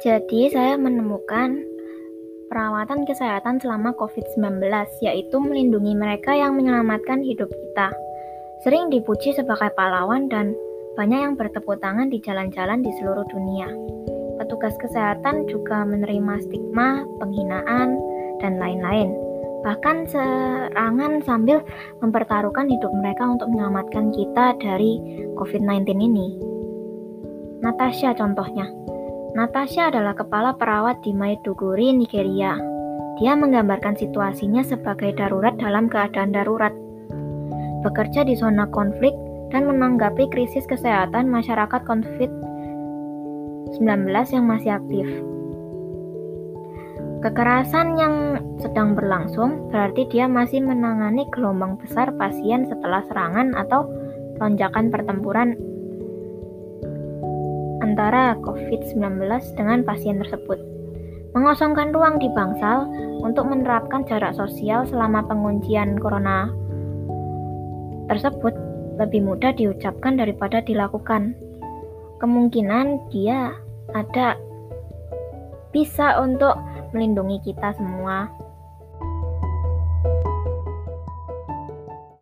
Jadi, saya menemukan perawatan kesehatan selama COVID-19, yaitu melindungi mereka yang menyelamatkan hidup kita. Sering dipuji sebagai pahlawan dan banyak yang bertepuk tangan di jalan-jalan di seluruh dunia. Petugas kesehatan juga menerima stigma, penghinaan, dan lain-lain. Bahkan serangan sambil mempertaruhkan hidup mereka untuk menyelamatkan kita dari COVID-19 ini. Natasha contohnya. Natasha adalah kepala perawat di Maiduguri, Nigeria. Dia menggambarkan situasinya sebagai darurat dalam keadaan darurat. Bekerja di zona konflik dan menanggapi krisis kesehatan masyarakat COVID-19 yang masih aktif. Kekerasan yang sedang berlangsung berarti dia masih menangani gelombang besar pasien setelah serangan atau lonjakan pertempuran antara COVID-19 dengan pasien tersebut. Mengosongkan ruang di bangsal untuk menerapkan jarak sosial selama penguncian corona tersebut lebih mudah diucapkan daripada dilakukan. Kemungkinan dia ada bisa untuk melindungi kita semua